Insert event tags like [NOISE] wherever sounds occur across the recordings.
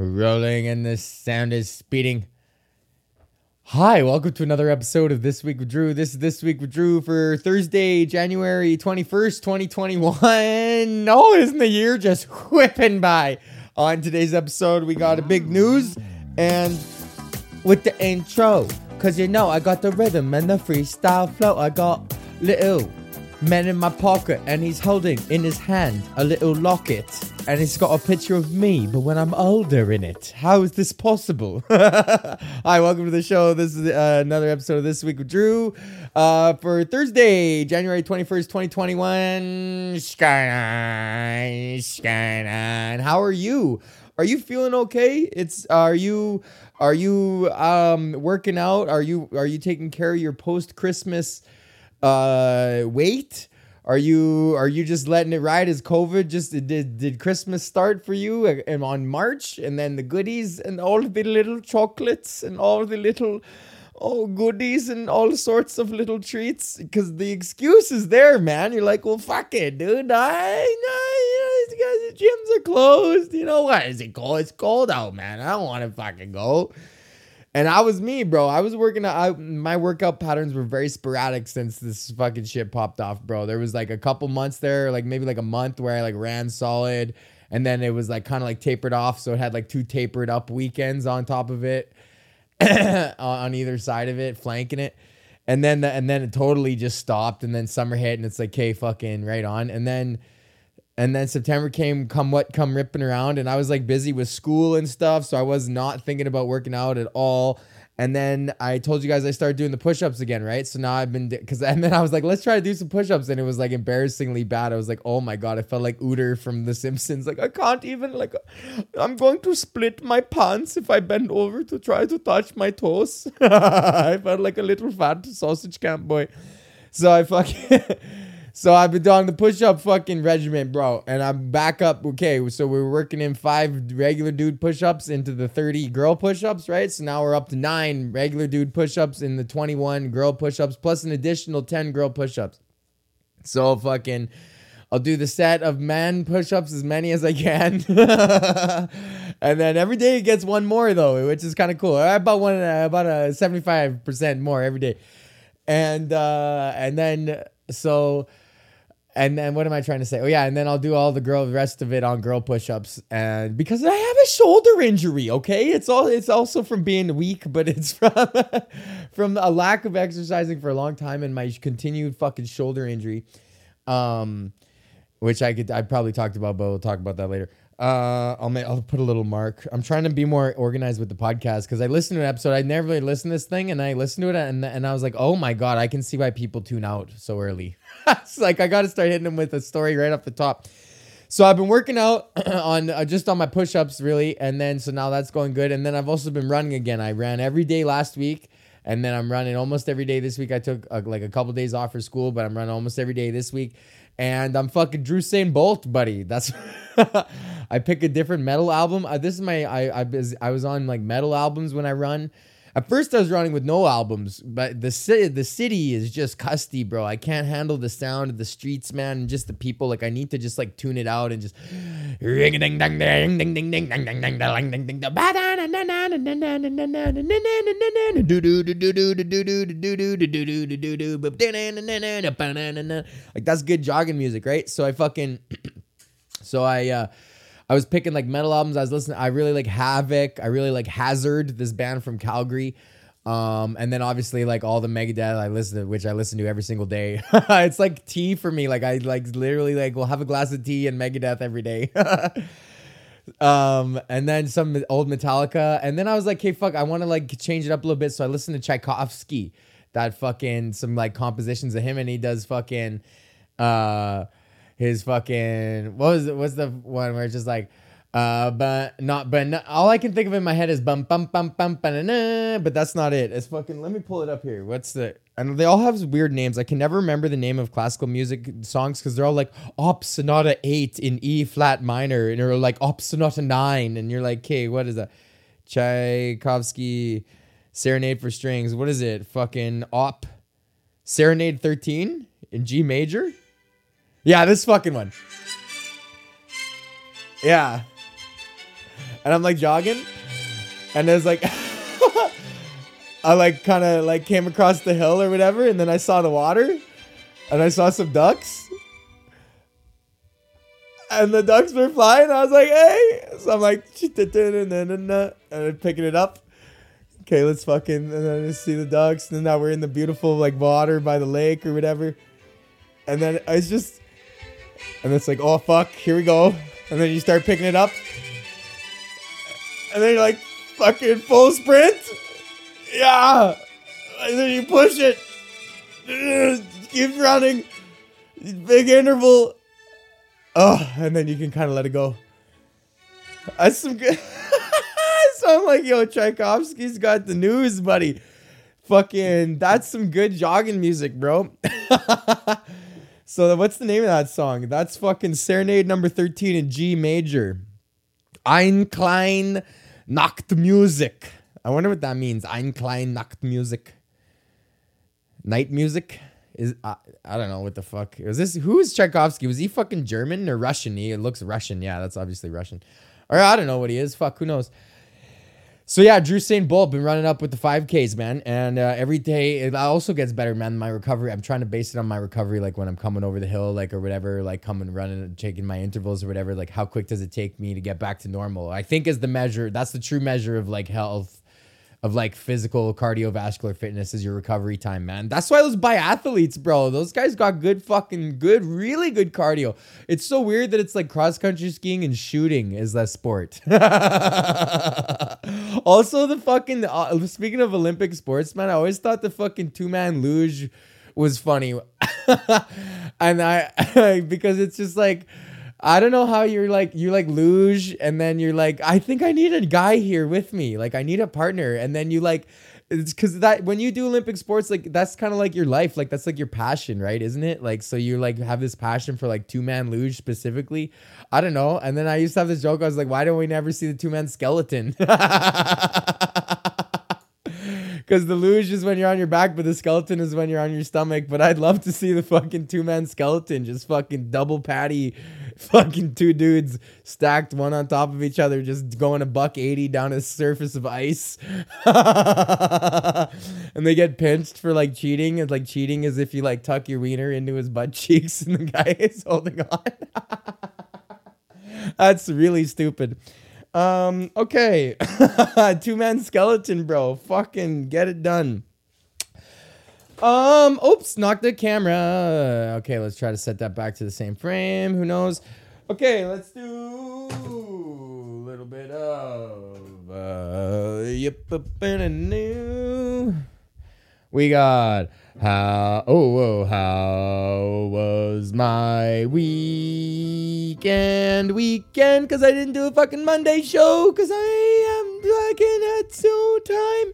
rolling and the sound is speeding. Hi, welcome to another episode of This Week with Drew. This is This Week with Drew for Thursday, January 21st, 2021. Oh, isn't the year just whipping by? On today's episode, we got a big news and with the intro. Cause you know, I got the rhythm and the freestyle flow. I got little man in my pocket and he's holding in his hand a little locket. And it's got a picture of me but when i'm older in it. How is this possible? [LAUGHS] Hi welcome to the show. This is uh, another episode of this week with drew. Uh, for thursday january 21st 2021 skyline skyline. How are you? Are you feeling okay? It's are you are you um working out? Are you are you taking care of your post christmas uh wait. Are you are you just letting it ride? As covid just did did christmas start for you and on march? And then the goodies and all the little chocolates and all the little oh goodies and all sorts of little treats? Because the excuse is there man. You're like well fuck it dude. I know you know, these guys the gyms are closed. You know what? Is it cold? It's cold out man. I don't want to fucking go and I was me, bro. I was working out. My workout patterns were very sporadic since this fucking shit popped off, bro. There was like a couple months there, like maybe like a month where I like ran solid, and then it was like kind of like tapered off, so it had like two tapered up weekends on top of it, [COUGHS] on either side of it, flanking it, and then the, and then it totally just stopped, and then summer hit, and it's like, okay, fucking right on, and then and then September came, come what, come ripping around, and I was like busy with school and stuff, so I was not thinking about working out at all. And then I told you guys I started doing the push-ups again, right? So now I've been because [LAUGHS] and then I was like, let's try to do some push-ups, and it was like embarrassingly bad. I was like, oh my god, I felt like Uter from The Simpsons. Like I can't even like, I'm going to split my pants if I bend over to try to touch my toes. [LAUGHS] I felt like a little fat sausage camp boy. So I fucking. [LAUGHS] So I've been doing the push up fucking regimen, bro. And I'm back up. Okay. So we are working in five regular dude push ups into the 30 girl push ups, right? So now we're up to nine regular dude push ups in the 21 girl push ups, plus an additional 10 girl push ups. So fucking. I'll do the set of man push-ups as many as I can, [LAUGHS] and then every day it gets one more though, which is kind of cool. About one, about a seventy-five percent more every day, and uh, and then so and then what am I trying to say? Oh yeah, and then I'll do all the girl rest of it on girl push-ups and because I have a shoulder injury, okay? It's all it's also from being weak, but it's [LAUGHS] from from a lack of exercising for a long time and my continued fucking shoulder injury. Um which I could I probably talked about, but we'll talk about that later. Uh, I'll make, I'll put a little mark. I'm trying to be more organized with the podcast because I listened to an episode. I never really listened to this thing, and I listened to it, and and I was like, oh my god, I can see why people tune out so early. [LAUGHS] it's like I got to start hitting them with a story right off the top. So I've been working out [CLEARS THROAT] on uh, just on my push-ups really, and then so now that's going good. And then I've also been running again. I ran every day last week, and then I'm running almost every day this week. I took uh, like a couple days off for school, but I'm running almost every day this week. And I'm fucking Drewsain Bolt, buddy. That's [LAUGHS] I pick a different metal album. Uh, this is my I I I was on like metal albums when I run. At first, I was running with no albums, but the city, the city is just custy, bro. I can't handle the sound of the streets, man, and just the people. Like, I need to just like tune it out and just ring ding ding ding ding ding ding ding ding ding ding ding ding like that's good jogging music, right? So I fucking, so I uh I was picking like metal albums. I was listening. I really like Havok. I really like Hazzerd, this band from Calgary. Um, and then obviously like all the Megadeth I listen to, which I listen to every single day. [LAUGHS] it's like tea for me. Like I like literally like we'll have a glass of tea and Megadeth every day. [LAUGHS] um, and then some old Metallica. And then I was like, okay, fuck, I want to like change it up a little bit. So I listened to Tchaikovsky, that fucking some like compositions of him, and he does fucking uh his fucking what was what's the one where it's just like uh but not but all I can think of in my head is bum bum bum bum ba but that's not it. It's fucking let me pull it up here. What's the and they all have weird names. I can never remember the name of classical music songs because they're all like Op Sonata 8 in E flat minor and you're like Op Sonata 9 and you're like, okay, what is that? Tchaikovsky Serenade for Strings. What is it? Fucking Op Serenade 13 in G major? Yeah, this fucking one. Yeah. and I'm like jogging, and there's like. [LAUGHS] I like kind of like came across the hill or whatever, and then I saw the water, and I saw some ducks, and the ducks were flying. I was like, hey, so I'm like, and I'm picking it up. Okay, let's fucking and then I see the ducks, and then now we're in the beautiful like water by the lake or whatever, and then it's just, and it's like, oh fuck, here we go, and then you start picking it up, and then you're like, fucking full sprint. Yeah. And then you push it. [CLEARS THROAT] Keep running. Big interval. Oh, and then you can kind of let it go. That's some good. [LAUGHS] so I'm like, yo, Tchaikovsky's got the news, buddy. Fucking, that's some good jogging music, bro. [LAUGHS] so what's the name of that song? That's fucking Serenade number 13 in G major. Ein klein Nachtmusik. I wonder what that means. Ein klein Nachtmusik. Night music is uh, I don't know what the fuck is this. Who is Tchaikovsky? Was he fucking German or Russian? He looks Russian. Yeah, that's obviously Russian. Or I don't know what he is. Fuck, who knows? So yeah, Drew St. Bull been running up with the 5Ks, man, and uh, every day it also gets better, man. My recovery, I'm trying to base it on my recovery, like when I'm coming over the hill, like or whatever, like coming running, taking my intervals or whatever. Like how quick does it take me to get back to normal? I think is the measure. That's the true measure of like health of like physical cardiovascular fitness is your recovery time, man. That's why those biathletes, bro, those guys got good fucking good, really good cardio. It's so weird that it's like cross country skiing and shooting is that sport. [LAUGHS] also, the fucking uh, speaking of Olympic sports, man, I always thought the fucking two man luge was funny, [LAUGHS] and I [LAUGHS] because it's just like I don't know how you're like you like luge and then you're like I think I need a guy here with me. Like I need a partner. And then you like it's because that when you do Olympic sports like that's kind of like your life. Like that's like your passion right? Isn't it? Like so you like have this passion for like two man luge specifically? I don't know. And then I used to have this joke. I was like why don't we never see the two man skeleton [LAUGHS] Because the luge is when you're on your back, but the skeleton is when you're on your stomach. But I'd love to see the fucking two man skeleton just fucking double patty [LAUGHS] fucking two dudes stacked one on top of each other, just going a buck 80 down a surface of ice. [LAUGHS] and they get pinched for like cheating. It's like cheating is if you like tuck your wiener into his butt [LAUGHS] cheeks and the guy is holding on. That's really stupid. Um, okay. [LAUGHS] Two man skeleton, bro. Fucking get it done. Um, oops, knocked the camera. Okay, let's try to set that back to the same frame. Who knows? Okay, let's do a little bit of uh, yep, new. We got how oh, oh how was my weekend weekend because I didn't do a fucking Monday show because I am fucking at so time.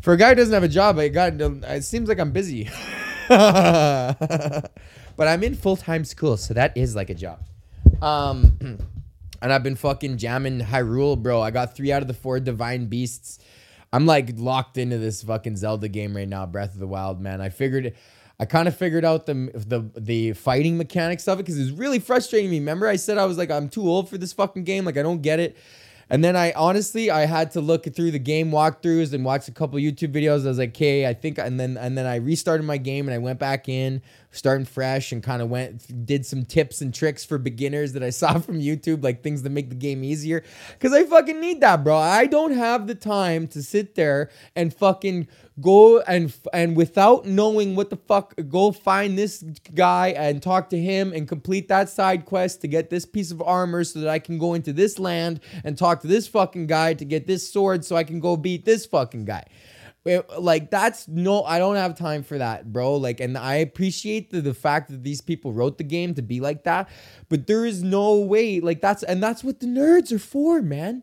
For a guy who doesn't have a job, I got it seems like I'm busy. [LAUGHS] but I'm in full time school, so that is like a job. Um, [CLEARS THROAT] and I've been fucking jamming Hyrule, bro. I got three out of the four divine beasts. I'm like locked into this fucking Zelda game right now, Breath of the Wild, man. I figured, I kind of figured out the the the fighting mechanics of it because it was really frustrating me. Remember, I said I was like, I'm too old for this fucking game. Like, I don't get it. And then I honestly I had to look through the game walkthroughs and watch a couple YouTube videos. I was like, okay, I think and then and then I restarted my game and I went back in, starting fresh and kind of went did some tips and tricks for beginners that I [LAUGHS] saw from YouTube, like things to make the game easier. Cause I fucking need that, bro. I don't have the time to sit there and fucking go and and without knowing what the fuck go find this guy and talk to him and complete that side quest to get this piece of armor so that I can go into this land and talk to this fucking guy to get this sword so I can go beat this fucking guy. Like that's no I don't have time for that, bro. Like and I appreciate the, the fact that these people wrote the game to be like that, but there is no way like that's and that's what the nerds are for, man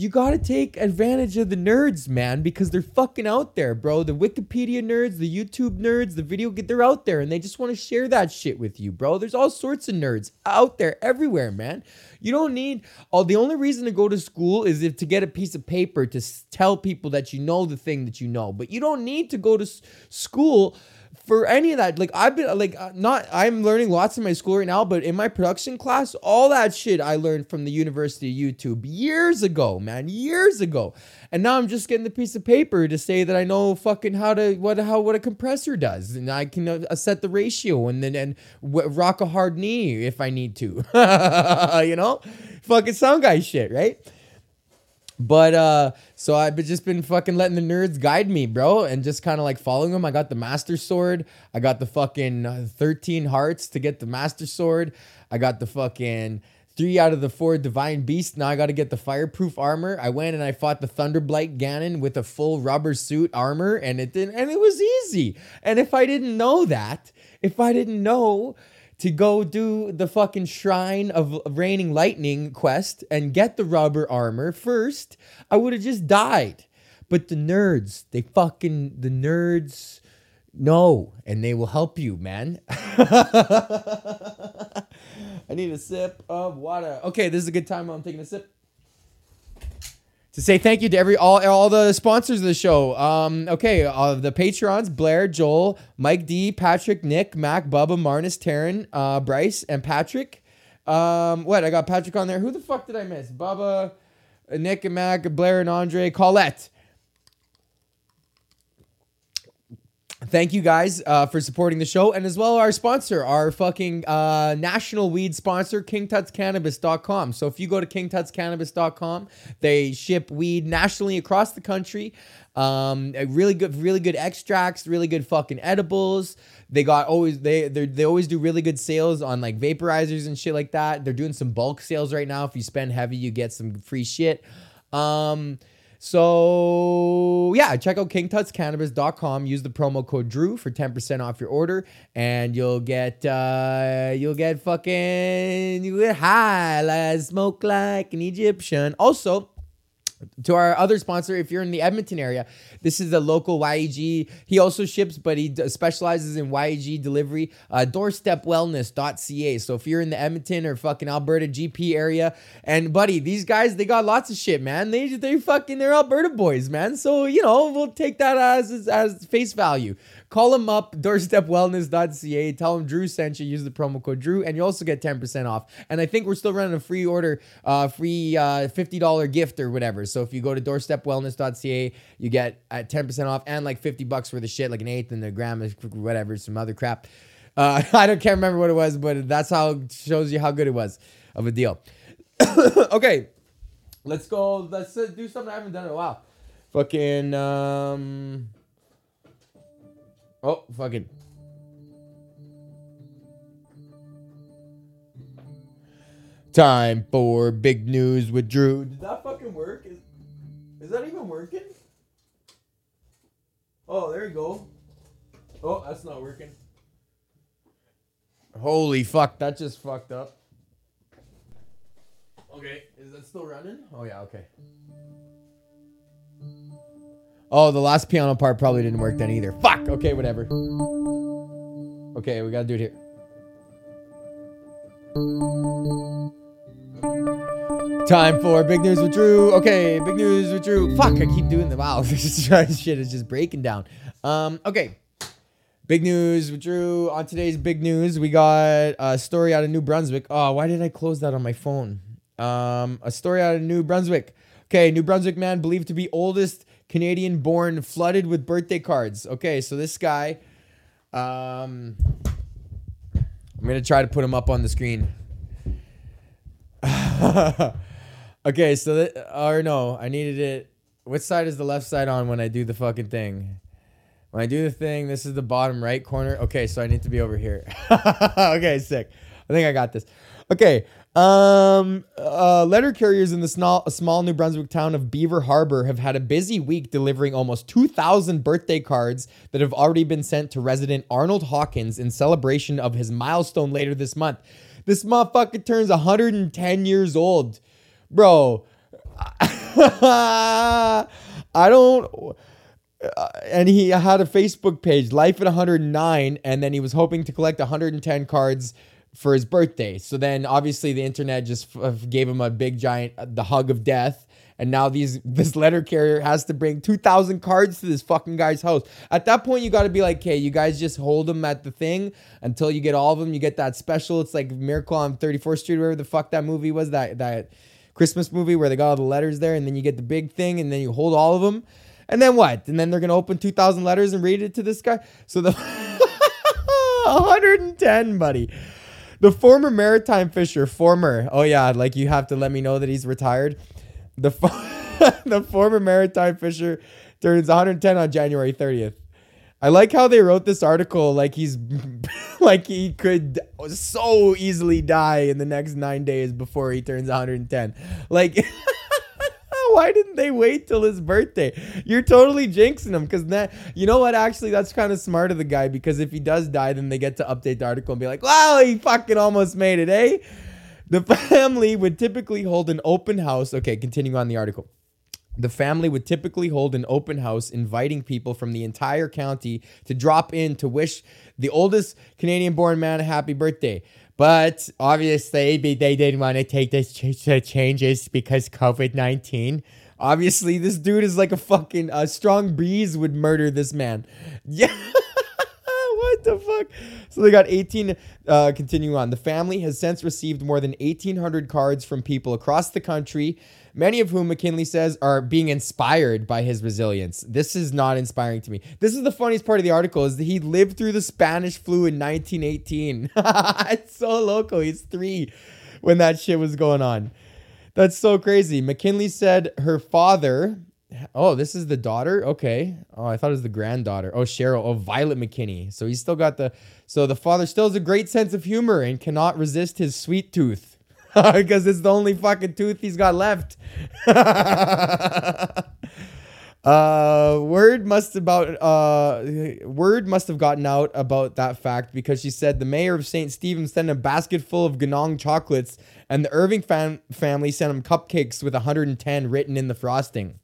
you gotta take advantage of the nerds, man, because they're fucking out there, bro. The Wikipedia nerds, the YouTube nerds, the video, they're out there and they just wanna share that shit with you, bro. There's all sorts of nerds out there everywhere, man. You don't need, oh, the only reason to go to school is if to get a piece of paper to tell people that you know the thing that you know, but you don't need to go to school for any of that, like I've been like uh, not I'm learning lots in my school right now, but in my production class, all that shit I learned from the University YouTube years ago, man, years ago. And now I'm just getting the piece of paper to say that I know fucking how to what how what a compressor does, and I can uh, set the ratio and then and w- rock a hard knee if I need to. [LAUGHS] you know, fucking sound guy shit, right? But uh so I've just been fucking letting the nerds guide me, bro, and just kind of like following them. I got the master sword. I got the fucking uh, 13 hearts to get the master sword. I got the fucking three out of the four divine beasts. Now I got to get the fireproof armor. I went and I fought the Thunderblight Ganon with a full rubber suit armor and it didn't and it was easy. And if I didn't know that, if I didn't know to go do the fucking Shrine of Raining Lightning quest and get the rubber armor first, I would have just died. But the nerds, they fucking, the nerds know and they will help you, man. [LAUGHS] I need a sip of water. Okay, this is a good time I'm taking a sip to say thank you to every all all the sponsors of the show. Um, okay, uh, the Patreons: Blair, Joel, Mike D, Patrick, Nick, Mac, Bubba, Marnus, Taryn, uh, Bryce, and Patrick. Um, what I got Patrick on there. Who the fuck did I miss? Bubba, Nick, and Mac, Blair, and Andre, Colette. Thank you guys uh, for supporting the show and as well our sponsor our fucking uh, national weed sponsor kingtutscannabis.com so if you go to kingtutscannabis.com they ship weed nationally across the country. Um, really good really good extracts really good fucking edibles. They got always they they always do really good sales on like vaporizers and shit like that. They're doing some bulk sales right now. If you spend heavy you get some free shit. Um so yeah, check out kingtutscannabis.com. Use the promo code Drew for 10% off your order, and you'll get uh you'll get fucking you get high like smoke like an Egyptian. Also, to our other sponsor, if you're in the Edmonton area, this is a local YEG. He also ships, but he specializes in YEG delivery. Uh, doorstepwellness.ca. So if you're in the Edmonton or fucking Alberta GP area, and buddy, these guys they got lots of shit, man. They they fucking they're Alberta boys, man. So you know we'll take that as as face value. Call them up, doorstepwellness.ca. Tell them Drew sent you. Use the promo code Drew, and you also get 10% off. And I think we're still running a free order, uh, free uh, $50 gift or whatever. So if you go to doorstepwellness.ca, you get at 10% off and like 50 bucks for the shit, like an eighth and the gram, whatever, some other crap. Uh, [LAUGHS] I don't can't remember what it was, but that's how shows you how good it was of a deal. [COUGHS] okay, let's go. Let's uh, do something I haven't done in a while. Fucking um. Oh, fucking. Time for big news with Drew. Did that fucking work? Is, is that even working? Oh, there you go. Oh, that's not working. Holy fuck, that just fucked up. Okay, is that still running? Oh, yeah, okay. Oh, the last piano part probably didn't work then either. Fuck. Okay, whatever. Okay, we gotta do it here. Time for big news with Drew. Okay, big news with Drew. Fuck, I keep doing the wow. [LAUGHS] This shit is just breaking down. Um, okay. Big news with Drew. On today's big news, we got a story out of New Brunswick. Oh, why did I close that on my phone? Um, a story out of New Brunswick. Okay, New Brunswick man believed to be oldest Canadian born flooded with birthday cards. Okay, so this guy, um, I'm gonna try to put him up on the screen. [LAUGHS] okay, so that, or no, I needed it. Which side is the left side on when I do the fucking thing? When I do the thing, this is the bottom right corner. Okay, so I need to be over here. [LAUGHS] okay, sick. I think I got this. Okay, um, uh, letter carriers in the small, small New Brunswick town of Beaver Harbour have had a busy week delivering almost 2,000 birthday cards that have already been sent to resident Arnold Hawkins in celebration of his milestone later this month. This motherfucker turns 110 years old. Bro, I don't. Uh, and he had a Facebook page, Life at 109, and then he was hoping to collect 110 cards for his birthday. So then obviously the internet just f- gave him a big giant uh, the hug of death. And now these [LAUGHS] this letter carrier has to bring 2000 cards to this fucking guy's house. At that point you got to be like, "Okay, you guys just hold them at the thing until you get all of them. You get that special. It's like Miracle on 34th Street wherever the fuck that movie was that that Christmas movie where they got all the letters there and then you get the big thing and then you hold all of them. And then what? And then they're to open 2000 letters and read it to this guy. So the [LAUGHS] 110, buddy. The former maritime fisher, former. Oh yeah, like you have to let me know that he's retired. The [LAUGHS] the former maritime fisher turns 110 on January 30th. I like how they wrote this article like he's [LAUGHS] [LAUGHS] like he could so easily die in the next 9 days before he turns 110. Like [LAUGHS] why didn't they wait till his birthday? You're totally jinxing him because that you know what? Actually, that's kind of smart of the guy because if he does die, then they get to update the article and be like, "Wow, he fucking almost made it, eh?" The [LAUGHS] family would typically hold an open house. Okay, continuing on the article. The family would typically hold an open house inviting people from the entire county to drop in to wish the oldest Canadian born man a happy birthday. But obviously, they didn't want to take the changes because COVID 19. Obviously, this dude is like a fucking a strong breeze would murder this man. [LAUGHS] Yeah. what the fuck? So they got 18. Uh, continue on. The family has since received more than 1,800 cards from people across the country many of whom McKinley says are being inspired by his resilience. This is not inspiring to me. This is the funniest part of the article is that he lived through the Spanish flu in 1918. [LAUGHS] it's so local. He's three when that shit was going on. That's so crazy. McKinley said her father. Oh, this is the daughter? Okay. Oh, I thought it was the granddaughter. Oh, Cheryl. Oh, Violet McKinney. So he's still got the. So the father still has a great sense of humor and cannot resist his sweet tooth [LAUGHS] because it's the only fucking tooth he's got left. [LAUGHS] uh, word must about uh, word must have gotten out about that fact because she said the mayor of St. Stephen's sent a basket full of Ganong chocolates, and the Irving fam- family sent him cupcakes with 110 written in the frosting.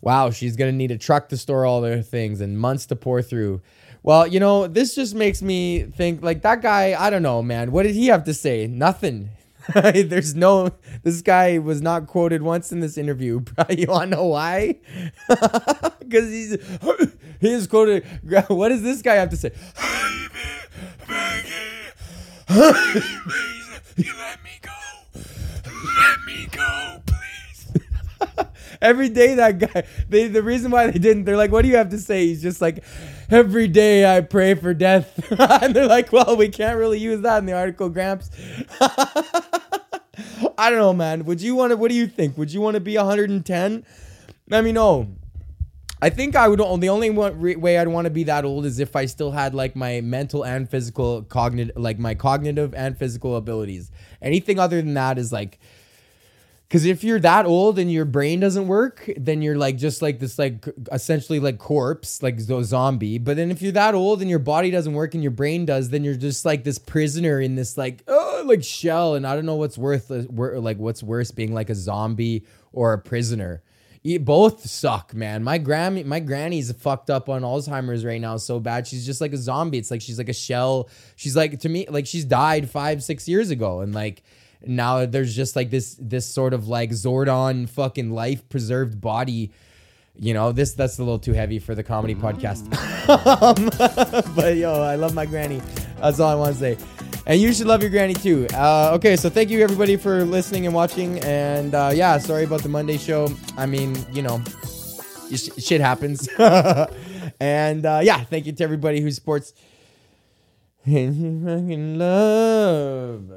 Wow, she's gonna need a truck to store all their things and months to pour through. Well, you know, this just makes me think like that guy, I don't know, man. What did he have to say? Nothing. [LAUGHS] There's no this guy was not quoted once in this interview. [LAUGHS] you wanna know why? [LAUGHS] Because he's he is quoted what does this guy have to say? you let me go. Let me go, please. Every day that guy they the reason why they didn't, they're like, what do you have to say? He's just like every day I pray for death. [LAUGHS] and they're like, well, we can't really use that in the article, Gramps. [LAUGHS] I don't know, man. Would you want to, what do you think? Would you want to be 110? Let me know. I think I would. The only way I'd want to be that old is if I still had like my mental and physical cognitive, like my cognitive and physical abilities. Anything other than that is like because if you're that old and your brain doesn't work, then you're like just like this, like essentially like corpse, like zombie. But then if you're that old and your body doesn't work and your brain does, then you're just like this prisoner in this like oh like shell. And I don't know what's worth uh, like what's worse being like a zombie or a prisoner. Both suck, man. My granny, my granny's fucked up on Alzheimer's right now so bad. She's just like a zombie. It's like she's like a shell. She's like to me like she's died five six years ago, and like now there's just like this this sort of like Zordon fucking life preserved body. You know, this that's a little too heavy for the comedy podcast. [LAUGHS] um, [LAUGHS] but yo, I love my granny. That's all I want to say. And you should love your granny too. Uh, okay, so thank you everybody for listening and watching. And uh, yeah, sorry about the Monday show. I mean, you know, shit happens. [LAUGHS] and uh, yeah, thank you to everybody who supports. fucking love.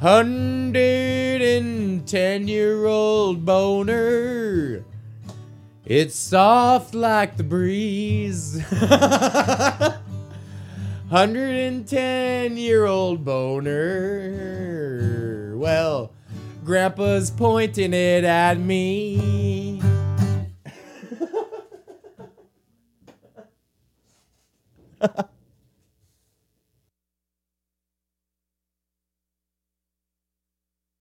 Hundred and ten year old boner. It's soft like the breeze. [LAUGHS] Hundred and ten year old boner. Well, Grandpa's pointing it at me. [LAUGHS]